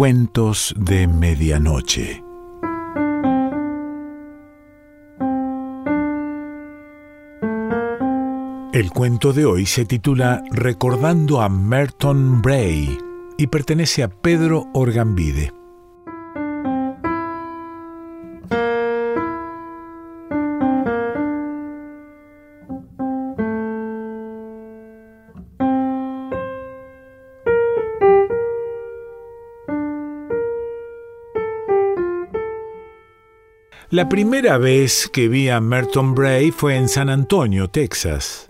Cuentos de Medianoche. El cuento de hoy se titula Recordando a Merton Bray y pertenece a Pedro Orgambide. La primera vez que vi a Merton Bray fue en San Antonio, Texas.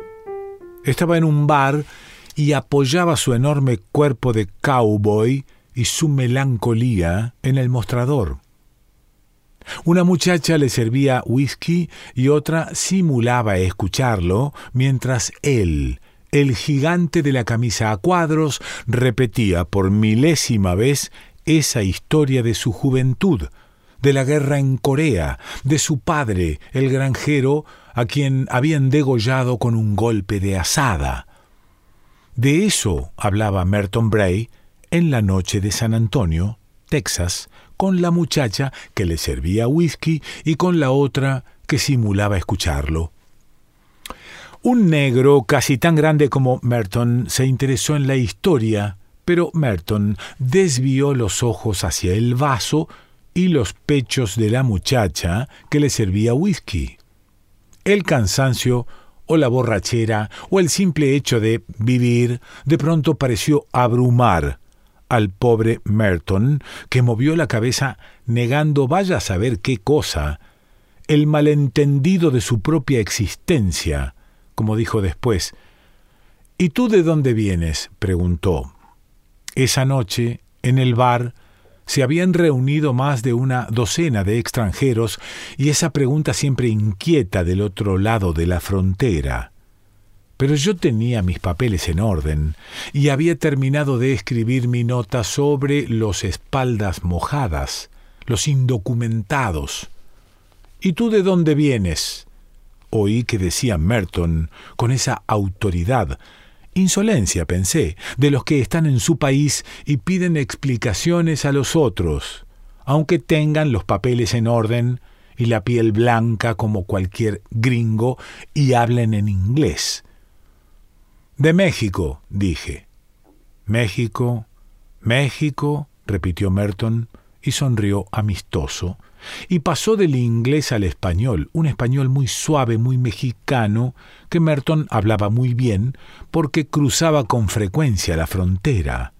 Estaba en un bar y apoyaba su enorme cuerpo de cowboy y su melancolía en el mostrador. Una muchacha le servía whisky y otra simulaba escucharlo mientras él, el gigante de la camisa a cuadros, repetía por milésima vez esa historia de su juventud, de la guerra en Corea, de su padre, el granjero, a quien habían degollado con un golpe de asada. De eso hablaba Merton Bray en la noche de San Antonio, Texas, con la muchacha que le servía whisky y con la otra que simulaba escucharlo. Un negro casi tan grande como Merton se interesó en la historia, pero Merton desvió los ojos hacia el vaso y los pechos de la muchacha que le servía whisky. El cansancio o la borrachera o el simple hecho de vivir de pronto pareció abrumar al pobre Merton, que movió la cabeza negando vaya a saber qué cosa, el malentendido de su propia existencia, como dijo después. ¿Y tú de dónde vienes? preguntó. Esa noche, en el bar, se habían reunido más de una docena de extranjeros y esa pregunta siempre inquieta del otro lado de la frontera. Pero yo tenía mis papeles en orden y había terminado de escribir mi nota sobre los espaldas mojadas, los indocumentados. ¿Y tú de dónde vienes? Oí que decía Merton con esa autoridad Insolencia, pensé, de los que están en su país y piden explicaciones a los otros, aunque tengan los papeles en orden y la piel blanca como cualquier gringo y hablen en inglés. De México, dije. México, México, repitió Merton y sonrió amistoso, y pasó del inglés al español, un español muy suave, muy mexicano, que Merton hablaba muy bien, porque cruzaba con frecuencia la frontera.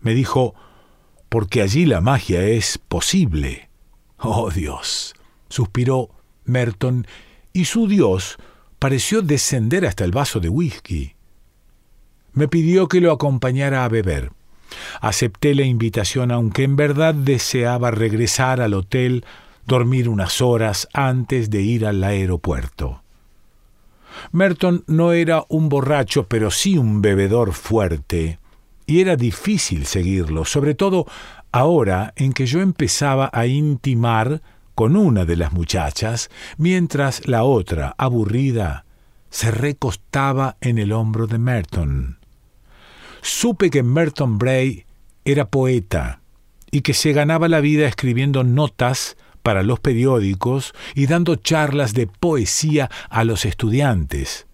Me dijo, porque allí la magia es posible. Oh Dios. suspiró Merton, y su Dios pareció descender hasta el vaso de whisky. Me pidió que lo acompañara a beber. Acepté la invitación aunque en verdad deseaba regresar al hotel, dormir unas horas antes de ir al aeropuerto. Merton no era un borracho, pero sí un bebedor fuerte, y era difícil seguirlo, sobre todo ahora en que yo empezaba a intimar con una de las muchachas, mientras la otra, aburrida, se recostaba en el hombro de Merton supe que Merton Bray era poeta y que se ganaba la vida escribiendo notas para los periódicos y dando charlas de poesía a los estudiantes.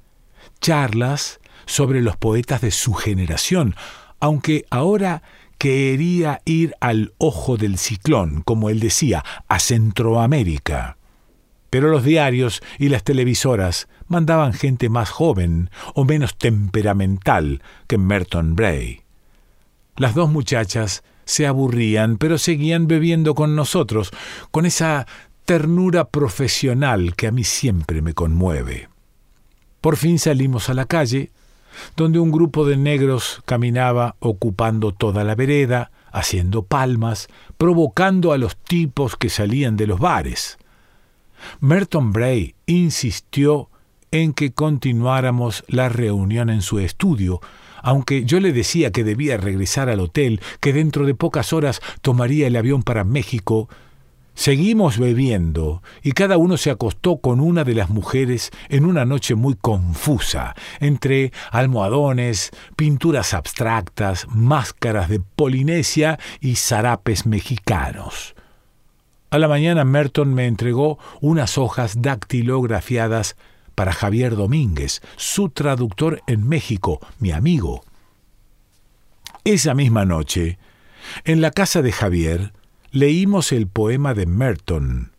Charlas sobre los poetas de su generación, aunque ahora quería ir al ojo del ciclón, como él decía, a Centroamérica. Pero los diarios y las televisoras mandaban gente más joven o menos temperamental que Merton Bray. Las dos muchachas se aburrían, pero seguían bebiendo con nosotros, con esa ternura profesional que a mí siempre me conmueve. Por fin salimos a la calle, donde un grupo de negros caminaba ocupando toda la vereda, haciendo palmas, provocando a los tipos que salían de los bares. Merton Bray insistió en que continuáramos la reunión en su estudio, aunque yo le decía que debía regresar al hotel, que dentro de pocas horas tomaría el avión para México, Seguimos bebiendo y cada uno se acostó con una de las mujeres en una noche muy confusa, entre almohadones, pinturas abstractas, máscaras de Polinesia y zarapes mexicanos. A la mañana Merton me entregó unas hojas dactilografiadas para Javier Domínguez, su traductor en México, mi amigo. Esa misma noche, en la casa de Javier, leímos el poema de Merton.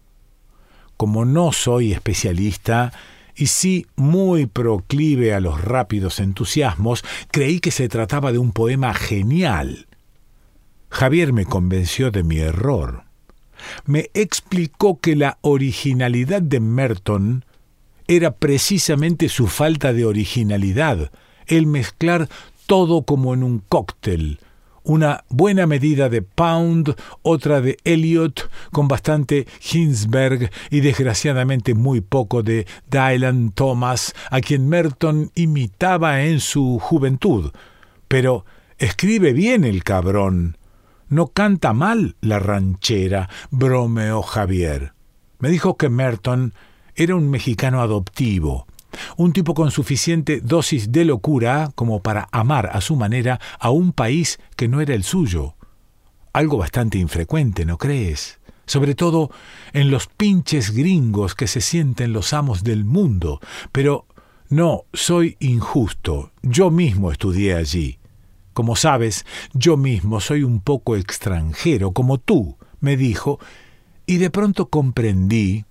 Como no soy especialista y sí muy proclive a los rápidos entusiasmos, creí que se trataba de un poema genial. Javier me convenció de mi error. Me explicó que la originalidad de Merton era precisamente su falta de originalidad, el mezclar todo como en un cóctel, una buena medida de Pound, otra de Eliot, con bastante Hinsberg y desgraciadamente muy poco de Dylan Thomas, a quien Merton imitaba en su juventud. Pero escribe bien el cabrón. No canta mal la ranchera, bromeó Javier. Me dijo que Merton era un mexicano adoptivo, un tipo con suficiente dosis de locura como para amar a su manera a un país que no era el suyo. Algo bastante infrecuente, ¿no crees? Sobre todo en los pinches gringos que se sienten los amos del mundo. Pero no, soy injusto. Yo mismo estudié allí. Como sabes, yo mismo soy un poco extranjero, como tú, me dijo, y de pronto comprendí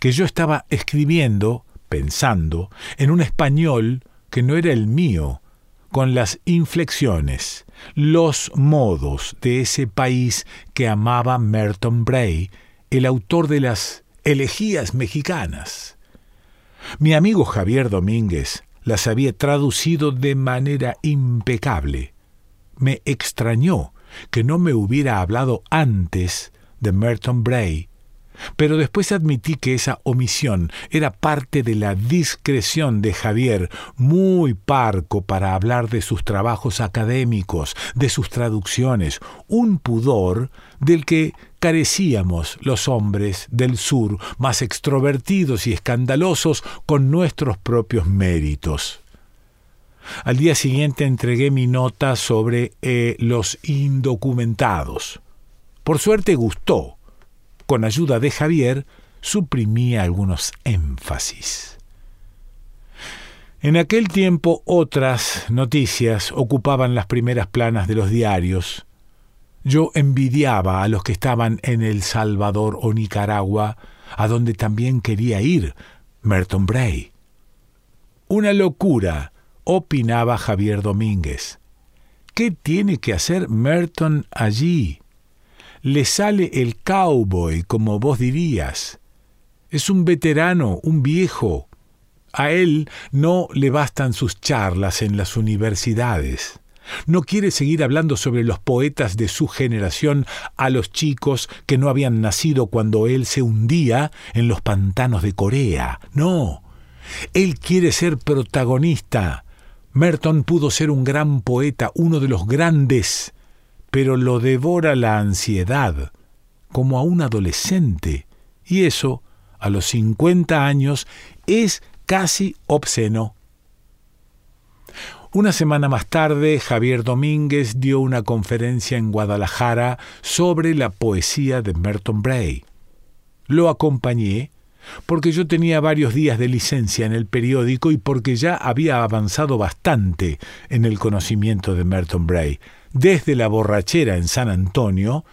que yo estaba escribiendo pensando en un español que no era el mío, con las inflexiones, los modos de ese país que amaba Merton Bray, el autor de las elegías mexicanas. Mi amigo Javier Domínguez las había traducido de manera impecable. Me extrañó que no me hubiera hablado antes de Merton Bray pero después admití que esa omisión era parte de la discreción de Javier, muy parco para hablar de sus trabajos académicos, de sus traducciones, un pudor del que carecíamos los hombres del sur, más extrovertidos y escandalosos con nuestros propios méritos. Al día siguiente entregué mi nota sobre eh, los indocumentados. Por suerte gustó con ayuda de Javier, suprimía algunos énfasis. En aquel tiempo otras noticias ocupaban las primeras planas de los diarios. Yo envidiaba a los que estaban en El Salvador o Nicaragua, a donde también quería ir Merton Bray. Una locura, opinaba Javier Domínguez. ¿Qué tiene que hacer Merton allí? le sale el cowboy, como vos dirías. Es un veterano, un viejo. A él no le bastan sus charlas en las universidades. No quiere seguir hablando sobre los poetas de su generación a los chicos que no habían nacido cuando él se hundía en los pantanos de Corea. No. Él quiere ser protagonista. Merton pudo ser un gran poeta, uno de los grandes, pero lo devora la ansiedad, como a un adolescente, y eso, a los 50 años, es casi obsceno. Una semana más tarde, Javier Domínguez dio una conferencia en Guadalajara sobre la poesía de Merton Bray. Lo acompañé porque yo tenía varios días de licencia en el periódico y porque ya había avanzado bastante en el conocimiento de Merton Bray, desde la borrachera en San Antonio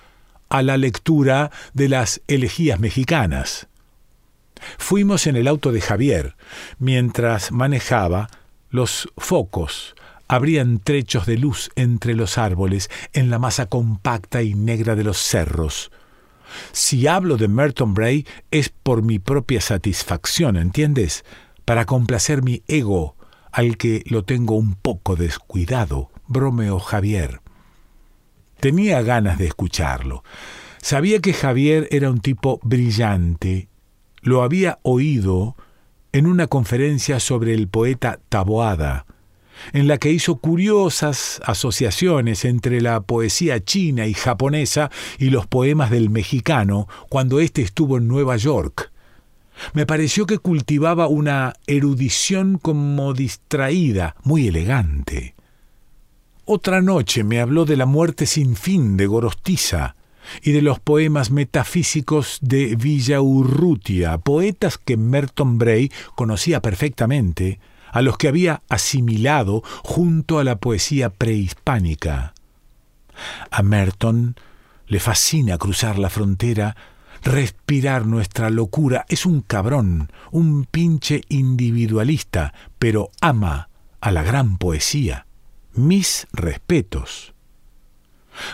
a la lectura de las elegías mexicanas. Fuimos en el auto de Javier. Mientras manejaba, los focos abrían trechos de luz entre los árboles en la masa compacta y negra de los cerros. Si hablo de Merton Bray es por mi propia satisfacción, ¿entiendes? Para complacer mi ego, al que lo tengo un poco descuidado, bromeó Javier. Tenía ganas de escucharlo. Sabía que Javier era un tipo brillante. Lo había oído en una conferencia sobre el poeta Taboada, en la que hizo curiosas asociaciones entre la poesía china y japonesa y los poemas del mexicano cuando éste estuvo en Nueva York. Me pareció que cultivaba una erudición como distraída, muy elegante. Otra noche me habló de la muerte sin fin de Gorostiza y de los poemas metafísicos de Villaurrutia, poetas que Merton Bray conocía perfectamente, a los que había asimilado junto a la poesía prehispánica. A Merton le fascina cruzar la frontera, respirar nuestra locura. Es un cabrón, un pinche individualista, pero ama a la gran poesía. Mis respetos.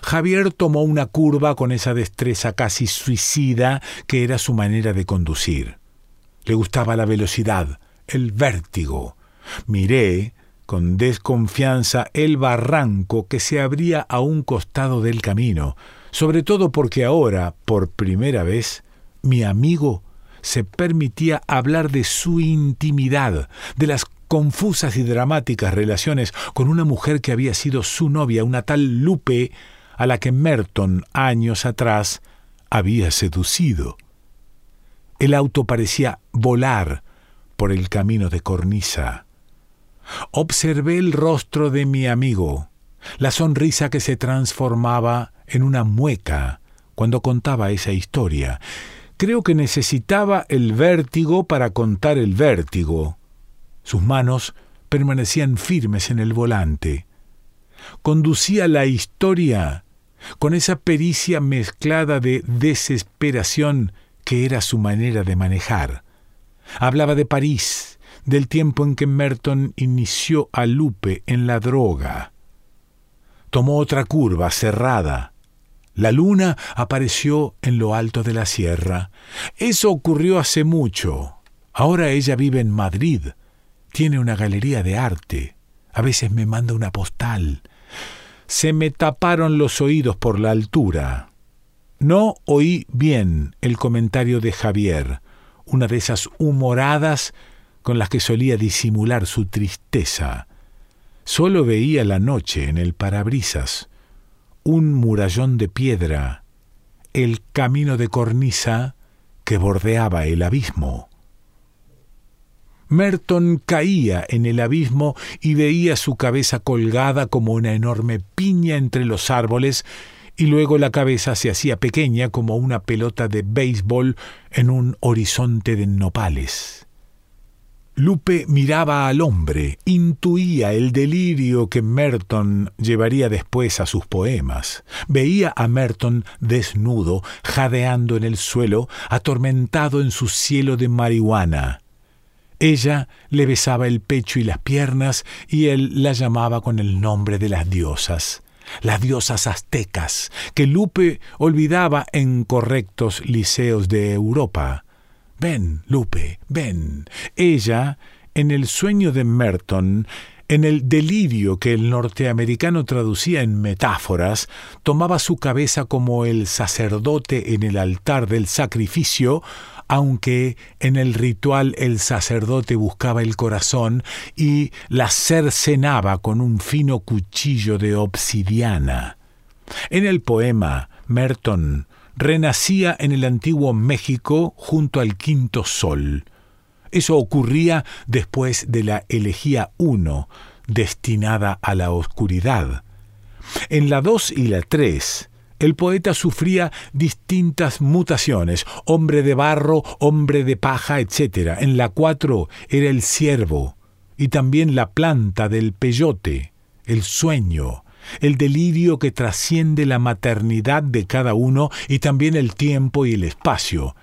Javier tomó una curva con esa destreza casi suicida que era su manera de conducir. Le gustaba la velocidad, el vértigo, Miré con desconfianza el barranco que se abría a un costado del camino, sobre todo porque ahora, por primera vez, mi amigo se permitía hablar de su intimidad, de las confusas y dramáticas relaciones con una mujer que había sido su novia, una tal Lupe, a la que Merton años atrás había seducido. El auto parecía volar por el camino de cornisa. Observé el rostro de mi amigo, la sonrisa que se transformaba en una mueca cuando contaba esa historia. Creo que necesitaba el vértigo para contar el vértigo. Sus manos permanecían firmes en el volante. Conducía la historia con esa pericia mezclada de desesperación que era su manera de manejar. Hablaba de París, del tiempo en que Merton inició a Lupe en la droga. Tomó otra curva cerrada. La luna apareció en lo alto de la sierra. Eso ocurrió hace mucho. Ahora ella vive en Madrid. Tiene una galería de arte. A veces me manda una postal. Se me taparon los oídos por la altura. No oí bien el comentario de Javier, una de esas humoradas con las que solía disimular su tristeza. Solo veía la noche en el parabrisas, un murallón de piedra, el camino de cornisa que bordeaba el abismo. Merton caía en el abismo y veía su cabeza colgada como una enorme piña entre los árboles, y luego la cabeza se hacía pequeña como una pelota de béisbol en un horizonte de nopales. Lupe miraba al hombre, intuía el delirio que Merton llevaría después a sus poemas. Veía a Merton desnudo, jadeando en el suelo, atormentado en su cielo de marihuana. Ella le besaba el pecho y las piernas y él la llamaba con el nombre de las diosas, las diosas aztecas, que Lupe olvidaba en correctos liceos de Europa. Ven, Lupe, ven. Ella, en el sueño de Merton, en el delirio que el norteamericano traducía en metáforas, tomaba su cabeza como el sacerdote en el altar del sacrificio, aunque en el ritual el sacerdote buscaba el corazón y la cercenaba con un fino cuchillo de obsidiana. En el poema, Merton renacía en el antiguo México junto al quinto sol. Eso ocurría después de la elegía 1, destinada a la oscuridad. En la 2 y la 3, el poeta sufría distintas mutaciones, hombre de barro, hombre de paja, etc. En la 4 era el ciervo, y también la planta del peyote, el sueño, el delirio que trasciende la maternidad de cada uno y también el tiempo y el espacio.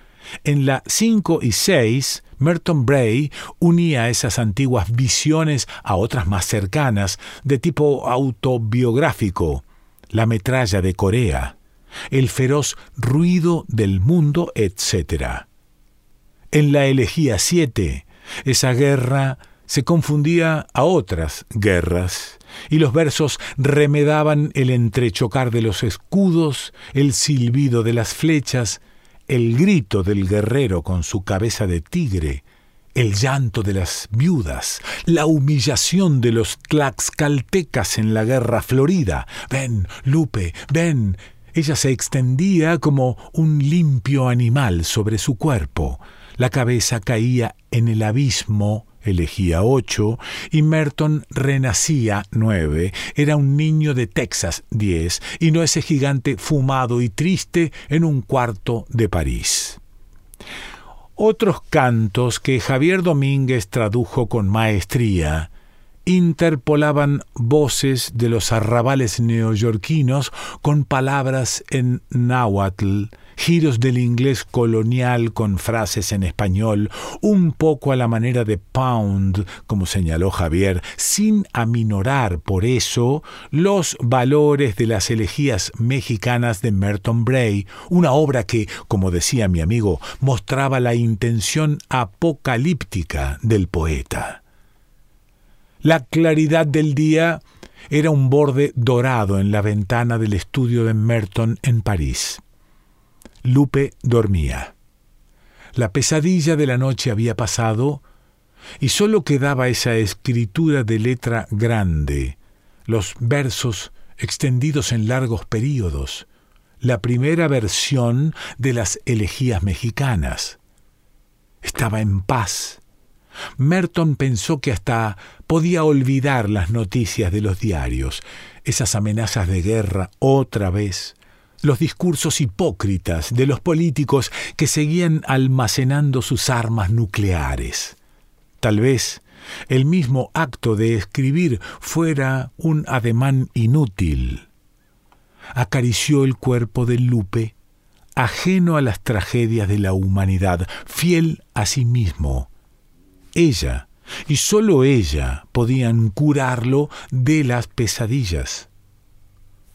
En la 5 y 6, Merton Bray unía esas antiguas visiones a otras más cercanas, de tipo autobiográfico, la metralla de Corea, el feroz ruido del mundo, etc. En la elegía 7, esa guerra se confundía a otras guerras, y los versos remedaban el entrechocar de los escudos, el silbido de las flechas, el grito del guerrero con su cabeza de tigre, el llanto de las viudas, la humillación de los tlaxcaltecas en la guerra florida. Ven, Lupe, ven. Ella se extendía como un limpio animal sobre su cuerpo. La cabeza caía en el abismo elegía ocho, y Merton renacía nueve. Era un niño de Texas diez, y no ese gigante fumado y triste en un cuarto de París. Otros cantos que Javier Domínguez tradujo con maestría interpolaban voces de los arrabales neoyorquinos con palabras en náhuatl, giros del inglés colonial con frases en español, un poco a la manera de Pound, como señaló Javier, sin aminorar por eso los valores de las elegías mexicanas de Merton Bray, una obra que, como decía mi amigo, mostraba la intención apocalíptica del poeta. La claridad del día era un borde dorado en la ventana del estudio de Merton en París. Lupe dormía. La pesadilla de la noche había pasado y sólo quedaba esa escritura de letra grande, los versos extendidos en largos períodos, la primera versión de las elegías mexicanas. Estaba en paz. Merton pensó que hasta podía olvidar las noticias de los diarios, esas amenazas de guerra otra vez, los discursos hipócritas de los políticos que seguían almacenando sus armas nucleares. Tal vez el mismo acto de escribir fuera un ademán inútil. Acarició el cuerpo de Lupe, ajeno a las tragedias de la humanidad, fiel a sí mismo. Ella, y sólo ella, podían curarlo de las pesadillas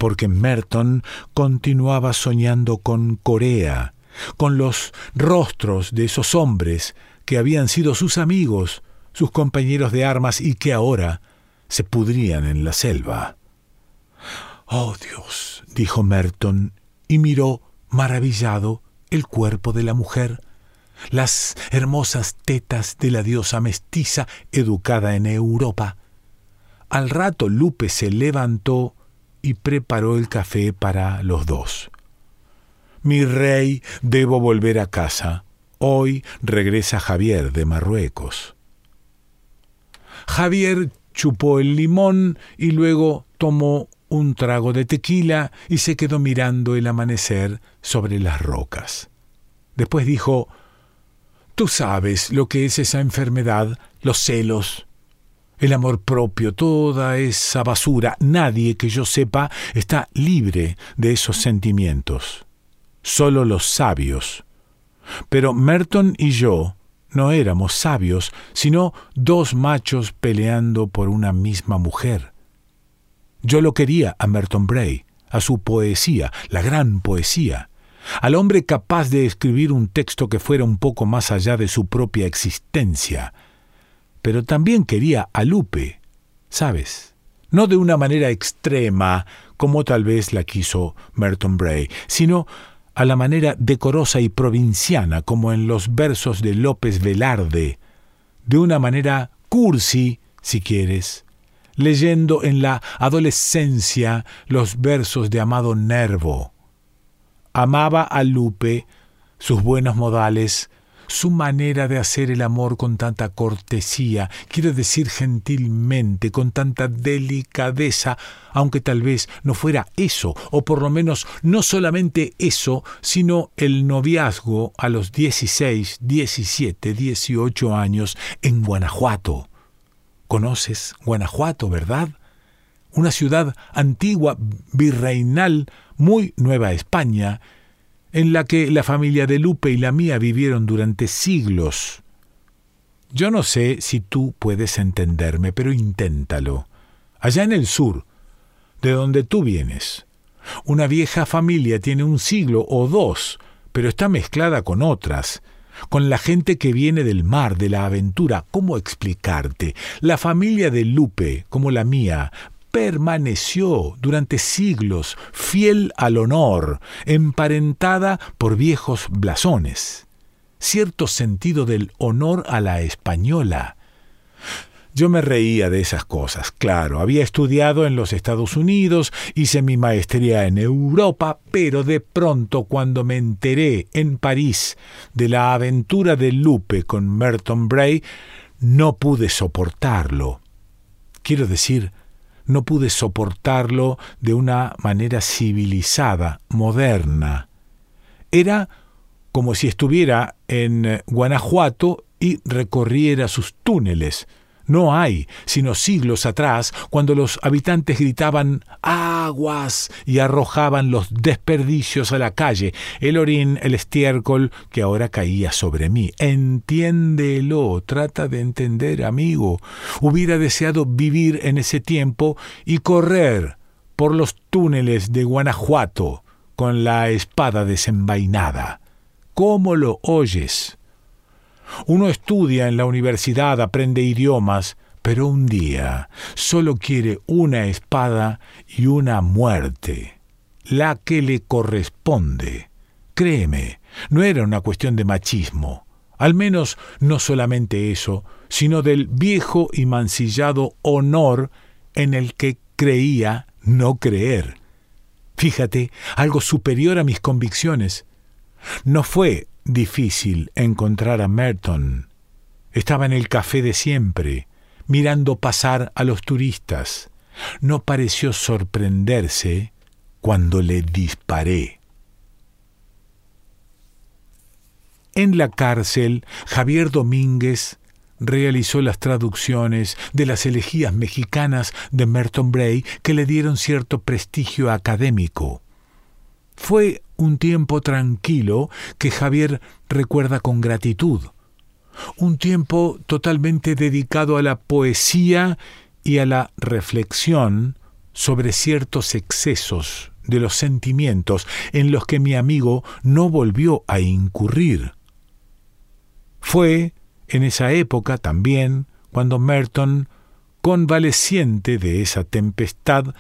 porque Merton continuaba soñando con Corea, con los rostros de esos hombres que habían sido sus amigos, sus compañeros de armas y que ahora se pudrían en la selva. Oh Dios, dijo Merton, y miró, maravillado, el cuerpo de la mujer, las hermosas tetas de la diosa mestiza educada en Europa. Al rato Lupe se levantó y preparó el café para los dos. Mi rey, debo volver a casa. Hoy regresa Javier de Marruecos. Javier chupó el limón y luego tomó un trago de tequila y se quedó mirando el amanecer sobre las rocas. Después dijo, Tú sabes lo que es esa enfermedad, los celos, el amor propio, toda esa basura. Nadie que yo sepa está libre de esos sentimientos. Solo los sabios. Pero Merton y yo no éramos sabios, sino dos machos peleando por una misma mujer. Yo lo quería a Merton Bray, a su poesía, la gran poesía, al hombre capaz de escribir un texto que fuera un poco más allá de su propia existencia, pero también quería a Lupe, ¿sabes? No de una manera extrema, como tal vez la quiso Merton Bray, sino a la manera decorosa y provinciana, como en los versos de López Velarde, de una manera cursi, si quieres, leyendo en la adolescencia los versos de Amado Nervo. Amaba a Lupe, sus buenos modales, su manera de hacer el amor con tanta cortesía, quiero decir gentilmente, con tanta delicadeza, aunque tal vez no fuera eso, o por lo menos no solamente eso, sino el noviazgo a los 16, 17, 18 años en Guanajuato. ¿Conoces Guanajuato, verdad? Una ciudad antigua, virreinal, muy nueva España, en la que la familia de Lupe y la mía vivieron durante siglos. Yo no sé si tú puedes entenderme, pero inténtalo. Allá en el sur, de donde tú vienes, una vieja familia tiene un siglo o dos, pero está mezclada con otras, con la gente que viene del mar, de la aventura. ¿Cómo explicarte? La familia de Lupe, como la mía, permaneció durante siglos fiel al honor, emparentada por viejos blasones. cierto sentido del honor a la española. Yo me reía de esas cosas, claro. Había estudiado en los Estados Unidos, hice mi maestría en Europa, pero de pronto cuando me enteré en París de la aventura de Lupe con Merton Bray, no pude soportarlo. Quiero decir, no pude soportarlo de una manera civilizada, moderna. Era como si estuviera en Guanajuato y recorriera sus túneles, no hay, sino siglos atrás, cuando los habitantes gritaban aguas y arrojaban los desperdicios a la calle, el orín, el estiércol que ahora caía sobre mí. Entiéndelo, trata de entender, amigo. Hubiera deseado vivir en ese tiempo y correr por los túneles de Guanajuato con la espada desenvainada. ¿Cómo lo oyes? Uno estudia en la universidad, aprende idiomas, pero un día solo quiere una espada y una muerte, la que le corresponde. Créeme, no era una cuestión de machismo, al menos no solamente eso, sino del viejo y mancillado honor en el que creía no creer. Fíjate, algo superior a mis convicciones. No fue difícil encontrar a Merton. Estaba en el café de siempre, mirando pasar a los turistas. No pareció sorprenderse cuando le disparé. En la cárcel, Javier Domínguez realizó las traducciones de las elegías mexicanas de Merton Bray que le dieron cierto prestigio académico. Fue un tiempo tranquilo que Javier recuerda con gratitud. Un tiempo totalmente dedicado a la poesía y a la reflexión sobre ciertos excesos de los sentimientos en los que mi amigo no volvió a incurrir. Fue en esa época también cuando Merton, convaleciente de esa tempestad,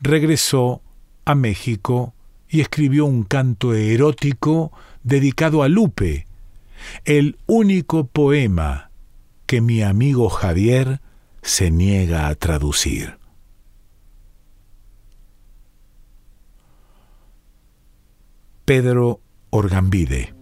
regresó a México y escribió un canto erótico dedicado a Lupe, el único poema que mi amigo Javier se niega a traducir. Pedro Orgambide